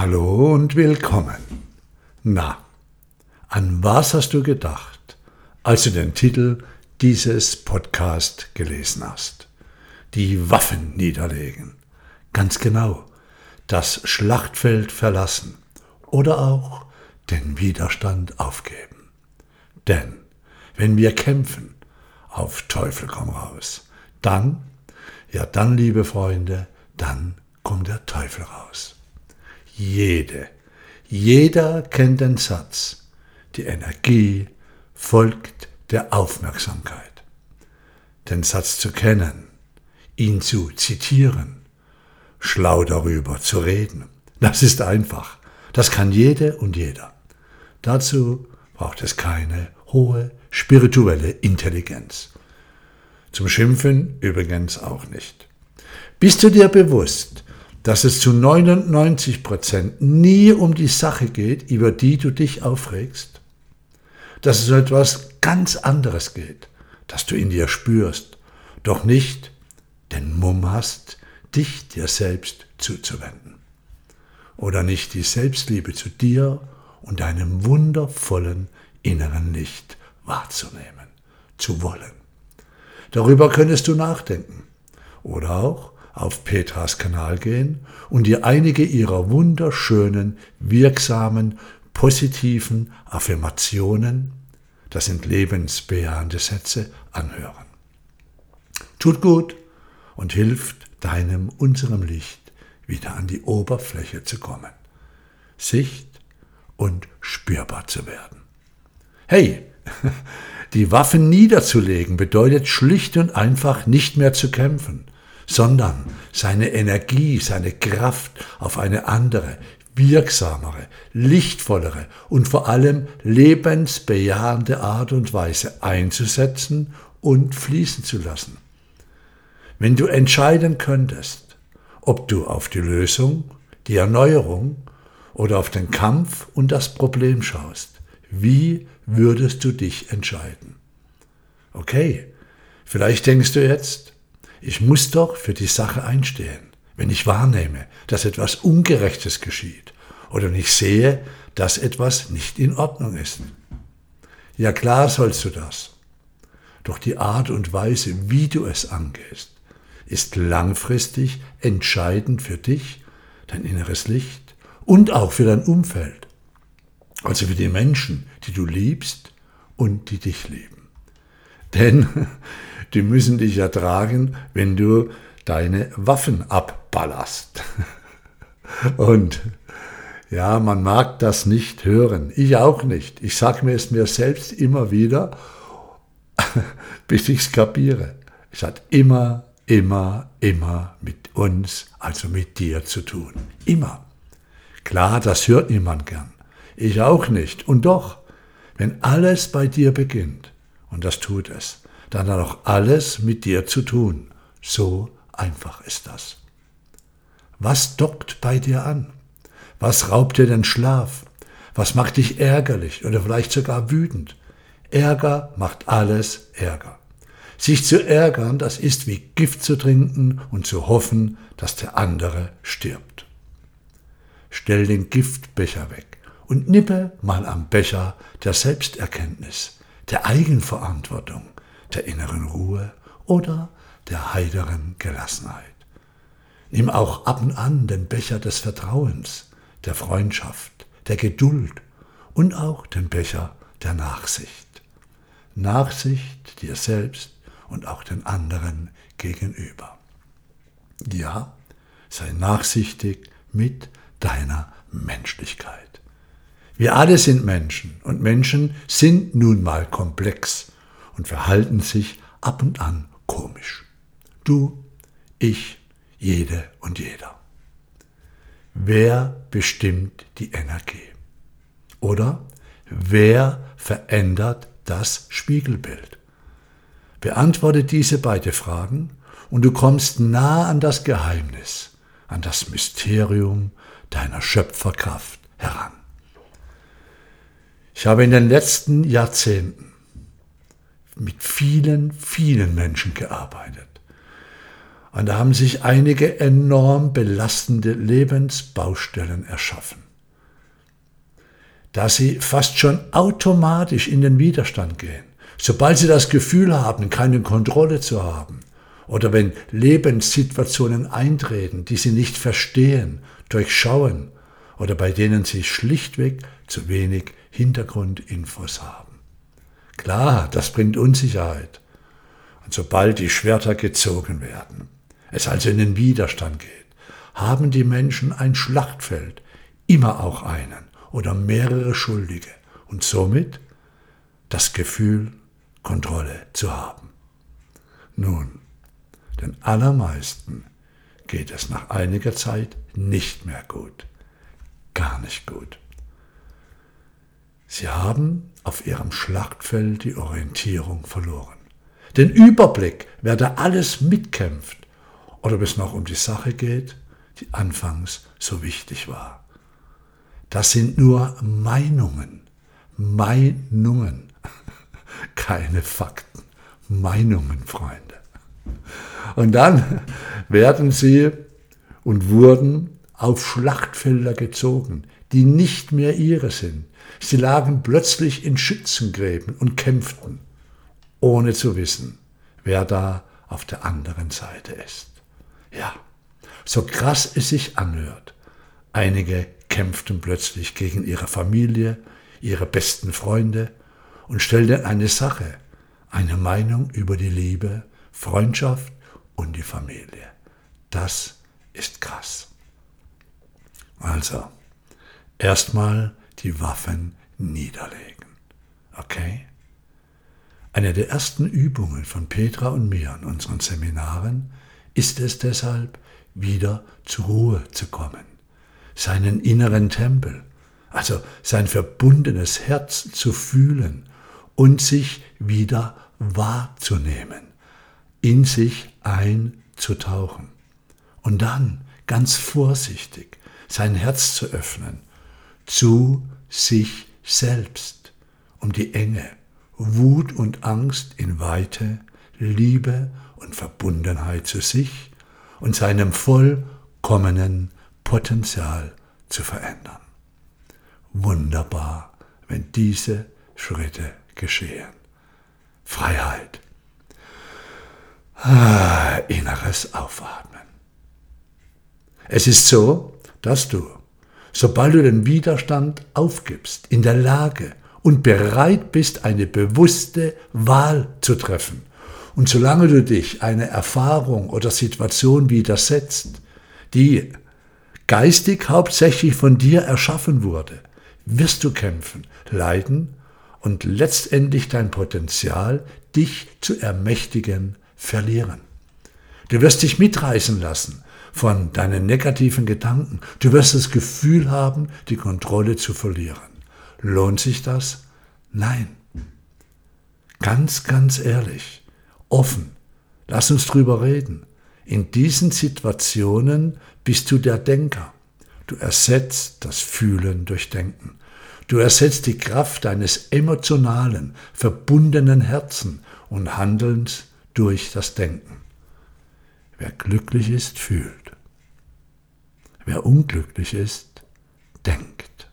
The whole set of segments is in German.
Hallo und willkommen. Na, an was hast du gedacht, als du den Titel dieses Podcast gelesen hast? Die Waffen niederlegen. Ganz genau, das Schlachtfeld verlassen oder auch den Widerstand aufgeben. Denn wenn wir kämpfen, auf Teufel komm raus, dann, ja dann, liebe Freunde, dann kommt der Teufel raus. Jede, jeder kennt den Satz, die Energie folgt der Aufmerksamkeit. Den Satz zu kennen, ihn zu zitieren, schlau darüber zu reden, das ist einfach. Das kann jede und jeder. Dazu braucht es keine hohe spirituelle Intelligenz. Zum Schimpfen übrigens auch nicht. Bist du dir bewusst, dass es zu 99 Prozent nie um die Sache geht, über die du dich aufregst? Dass es um etwas ganz anderes geht, das du in dir spürst, doch nicht den Mumm hast, dich dir selbst zuzuwenden. Oder nicht die Selbstliebe zu dir und deinem wundervollen inneren Licht wahrzunehmen, zu wollen. Darüber könntest du nachdenken. Oder auch, auf Petras Kanal gehen und dir einige ihrer wunderschönen, wirksamen, positiven Affirmationen, das sind lebensbejahende Sätze, anhören. Tut gut und hilft deinem, unserem Licht wieder an die Oberfläche zu kommen, sicht- und spürbar zu werden. Hey, die Waffen niederzulegen bedeutet schlicht und einfach nicht mehr zu kämpfen, sondern seine Energie, seine Kraft auf eine andere, wirksamere, lichtvollere und vor allem lebensbejahende Art und Weise einzusetzen und fließen zu lassen. Wenn du entscheiden könntest, ob du auf die Lösung, die Erneuerung oder auf den Kampf und das Problem schaust, wie würdest du dich entscheiden? Okay, vielleicht denkst du jetzt, ich muss doch für die Sache einstehen, wenn ich wahrnehme, dass etwas Ungerechtes geschieht oder wenn ich sehe, dass etwas nicht in Ordnung ist. Ja klar sollst du das. Doch die Art und Weise, wie du es angehst, ist langfristig entscheidend für dich, dein inneres Licht und auch für dein Umfeld. Also für die Menschen, die du liebst und die dich lieben. Denn die müssen dich ertragen, wenn du deine Waffen abballerst. Und ja, man mag das nicht hören. Ich auch nicht. Ich sage mir es mir selbst immer wieder, bis ich es kapiere. Es hat immer, immer, immer mit uns, also mit dir zu tun. Immer. Klar, das hört niemand gern. Ich auch nicht. Und doch, wenn alles bei dir beginnt, und das tut es, dann hat auch alles mit dir zu tun. So einfach ist das. Was dockt bei dir an? Was raubt dir den Schlaf? Was macht dich ärgerlich oder vielleicht sogar wütend? Ärger macht alles Ärger. Sich zu ärgern, das ist wie Gift zu trinken und zu hoffen, dass der andere stirbt. Stell den Giftbecher weg und nippe mal am Becher der Selbsterkenntnis, der Eigenverantwortung, der inneren Ruhe oder der heiteren Gelassenheit. Nimm auch ab und an den Becher des Vertrauens, der Freundschaft, der Geduld und auch den Becher der Nachsicht. Nachsicht dir selbst und auch den anderen gegenüber. Ja, sei nachsichtig mit deiner Menschlichkeit. Wir alle sind Menschen und Menschen sind nun mal komplex und verhalten sich ab und an komisch. Du, ich, jede und jeder. Wer bestimmt die Energie? Oder wer verändert das Spiegelbild? Beantworte diese beiden Fragen und du kommst nah an das Geheimnis, an das Mysterium deiner Schöpferkraft heran. Ich habe in den letzten Jahrzehnten mit vielen, vielen Menschen gearbeitet. Und da haben sich einige enorm belastende Lebensbaustellen erschaffen. Da sie fast schon automatisch in den Widerstand gehen, sobald sie das Gefühl haben, keine Kontrolle zu haben, oder wenn Lebenssituationen eintreten, die sie nicht verstehen, durchschauen oder bei denen sie schlichtweg zu wenig Hintergrundinfos haben. Klar, das bringt Unsicherheit. Und sobald die Schwerter gezogen werden, es also in den Widerstand geht, haben die Menschen ein Schlachtfeld, immer auch einen oder mehrere Schuldige und somit das Gefühl, Kontrolle zu haben. Nun, den allermeisten geht es nach einiger Zeit nicht mehr gut. Gar nicht gut. Sie haben auf ihrem Schlachtfeld die Orientierung verloren. Den Überblick, wer da alles mitkämpft oder ob es noch um die Sache geht, die anfangs so wichtig war. Das sind nur Meinungen. Meinungen. Keine Fakten. Meinungen, Freunde. Und dann werden sie und wurden auf Schlachtfelder gezogen, die nicht mehr ihre sind. Sie lagen plötzlich in Schützengräben und kämpften, ohne zu wissen, wer da auf der anderen Seite ist. Ja, so krass es sich anhört. Einige kämpften plötzlich gegen ihre Familie, ihre besten Freunde und stellten eine Sache, eine Meinung über die Liebe Freundschaft und die Familie. Das ist krass. Also, erstmal die Waffen niederlegen. Okay? Eine der ersten Übungen von Petra und mir in unseren Seminaren ist es deshalb, wieder zur Ruhe zu kommen, seinen inneren Tempel, also sein verbundenes Herz zu fühlen und sich wieder wahrzunehmen in sich einzutauchen und dann ganz vorsichtig sein Herz zu öffnen zu sich selbst, um die Enge, Wut und Angst in Weite, Liebe und Verbundenheit zu sich und seinem vollkommenen Potenzial zu verändern. Wunderbar, wenn diese Schritte geschehen. Freiheit Ah, inneres Aufatmen. Es ist so, dass du, sobald du den Widerstand aufgibst, in der Lage und bereit bist, eine bewusste Wahl zu treffen, und solange du dich einer Erfahrung oder Situation widersetzt, die geistig hauptsächlich von dir erschaffen wurde, wirst du kämpfen, leiden und letztendlich dein Potenzial, dich zu ermächtigen, verlieren. Du wirst dich mitreißen lassen von deinen negativen Gedanken. Du wirst das Gefühl haben, die Kontrolle zu verlieren. Lohnt sich das? Nein. Ganz, ganz ehrlich, offen, lass uns drüber reden. In diesen Situationen bist du der Denker. Du ersetzt das Fühlen durch Denken. Du ersetzt die Kraft deines emotionalen, verbundenen Herzens und Handelns durch das Denken. Wer glücklich ist, fühlt. Wer unglücklich ist, denkt.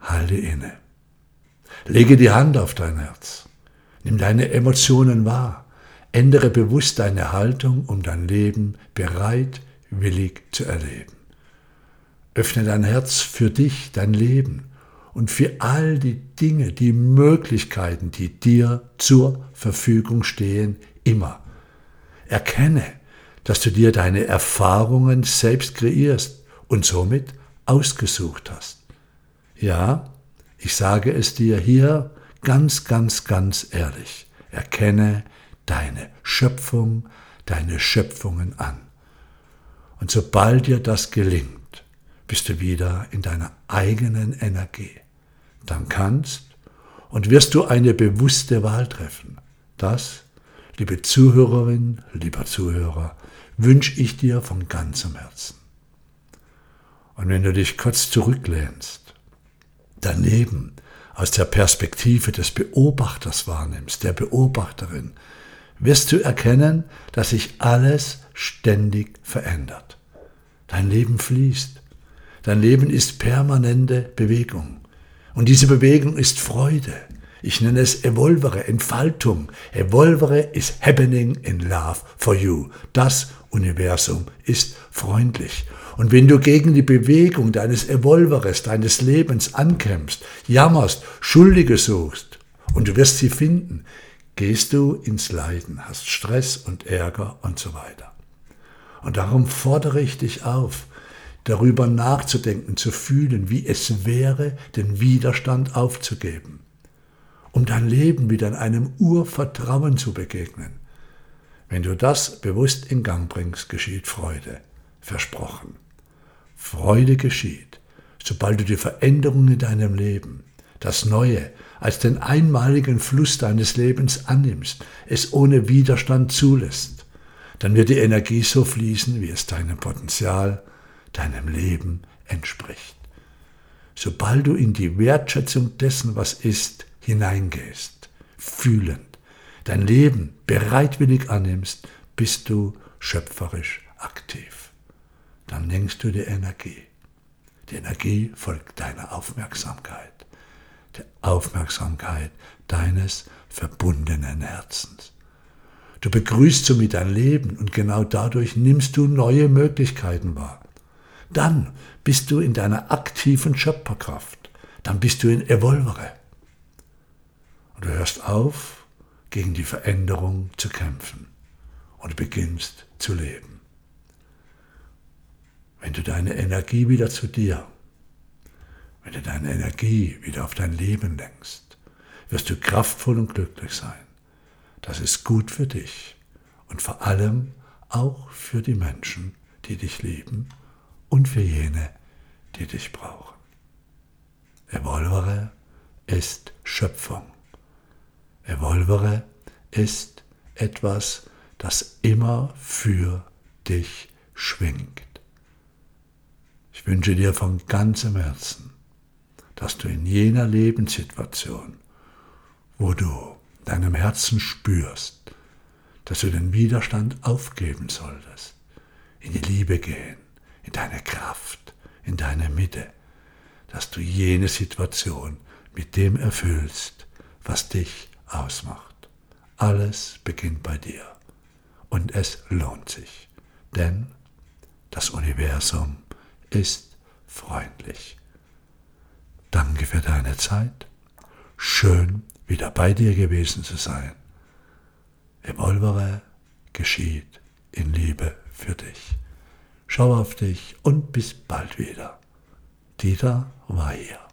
Halte inne. Lege die Hand auf dein Herz. Nimm deine Emotionen wahr. Ändere bewusst deine Haltung, um dein Leben bereitwillig zu erleben. Öffne dein Herz für dich, dein Leben und für all die Dinge, die Möglichkeiten, die dir zur Verfügung stehen, immer. Erkenne, dass du dir deine Erfahrungen selbst kreierst und somit ausgesucht hast. Ja, ich sage es dir hier ganz, ganz, ganz ehrlich. Erkenne deine Schöpfung, deine Schöpfungen an. Und sobald dir das gelingt, bist du wieder in deiner eigenen Energie dann kannst und wirst du eine bewusste Wahl treffen. Das, liebe Zuhörerin, lieber Zuhörer, wünsche ich dir von ganzem Herzen. Und wenn du dich kurz zurücklehnst, daneben aus der Perspektive des Beobachters wahrnimmst, der Beobachterin, wirst du erkennen, dass sich alles ständig verändert. Dein Leben fließt. Dein Leben ist permanente Bewegung. Und diese Bewegung ist Freude. Ich nenne es Evolvere, Entfaltung. Evolvere is happening in love for you. Das Universum ist freundlich. Und wenn du gegen die Bewegung deines Evolveres, deines Lebens ankämpfst, jammerst, Schuldige suchst, und du wirst sie finden, gehst du ins Leiden, hast Stress und Ärger und so weiter. Und darum fordere ich dich auf, darüber nachzudenken, zu fühlen, wie es wäre, den Widerstand aufzugeben, um dein Leben wieder in einem Urvertrauen zu begegnen. Wenn du das bewusst in Gang bringst, geschieht Freude. Versprochen. Freude geschieht, sobald du die Veränderung in deinem Leben, das Neue, als den einmaligen Fluss deines Lebens annimmst, es ohne Widerstand zulässt, dann wird die Energie so fließen, wie es deinem Potenzial, deinem Leben entspricht. Sobald du in die Wertschätzung dessen, was ist, hineingehst, fühlend, dein Leben bereitwillig annimmst, bist du schöpferisch aktiv. Dann lenkst du die Energie. Die Energie folgt deiner Aufmerksamkeit der Aufmerksamkeit deines verbundenen Herzens. Du begrüßt somit dein Leben und genau dadurch nimmst du neue Möglichkeiten wahr. Dann bist du in deiner aktiven Schöpferkraft. Dann bist du in Evolvere. Du hörst auf, gegen die Veränderung zu kämpfen und beginnst zu leben. Wenn du deine Energie wieder zu dir wenn du deine Energie wieder auf dein Leben lenkst, wirst du kraftvoll und glücklich sein. Das ist gut für dich und vor allem auch für die Menschen, die dich lieben und für jene, die dich brauchen. Evolvere ist Schöpfung. Evolvere ist etwas, das immer für dich schwingt. Ich wünsche dir von ganzem Herzen, dass du in jener Lebenssituation, wo du deinem Herzen spürst, dass du den Widerstand aufgeben solltest, in die Liebe gehen, in deine Kraft, in deine Mitte, dass du jene Situation mit dem erfüllst, was dich ausmacht. Alles beginnt bei dir und es lohnt sich, denn das Universum ist freundlich. Danke für deine Zeit. Schön, wieder bei dir gewesen zu sein. Evolvere geschieht in Liebe für dich. Schau auf dich und bis bald wieder. Dieter war hier.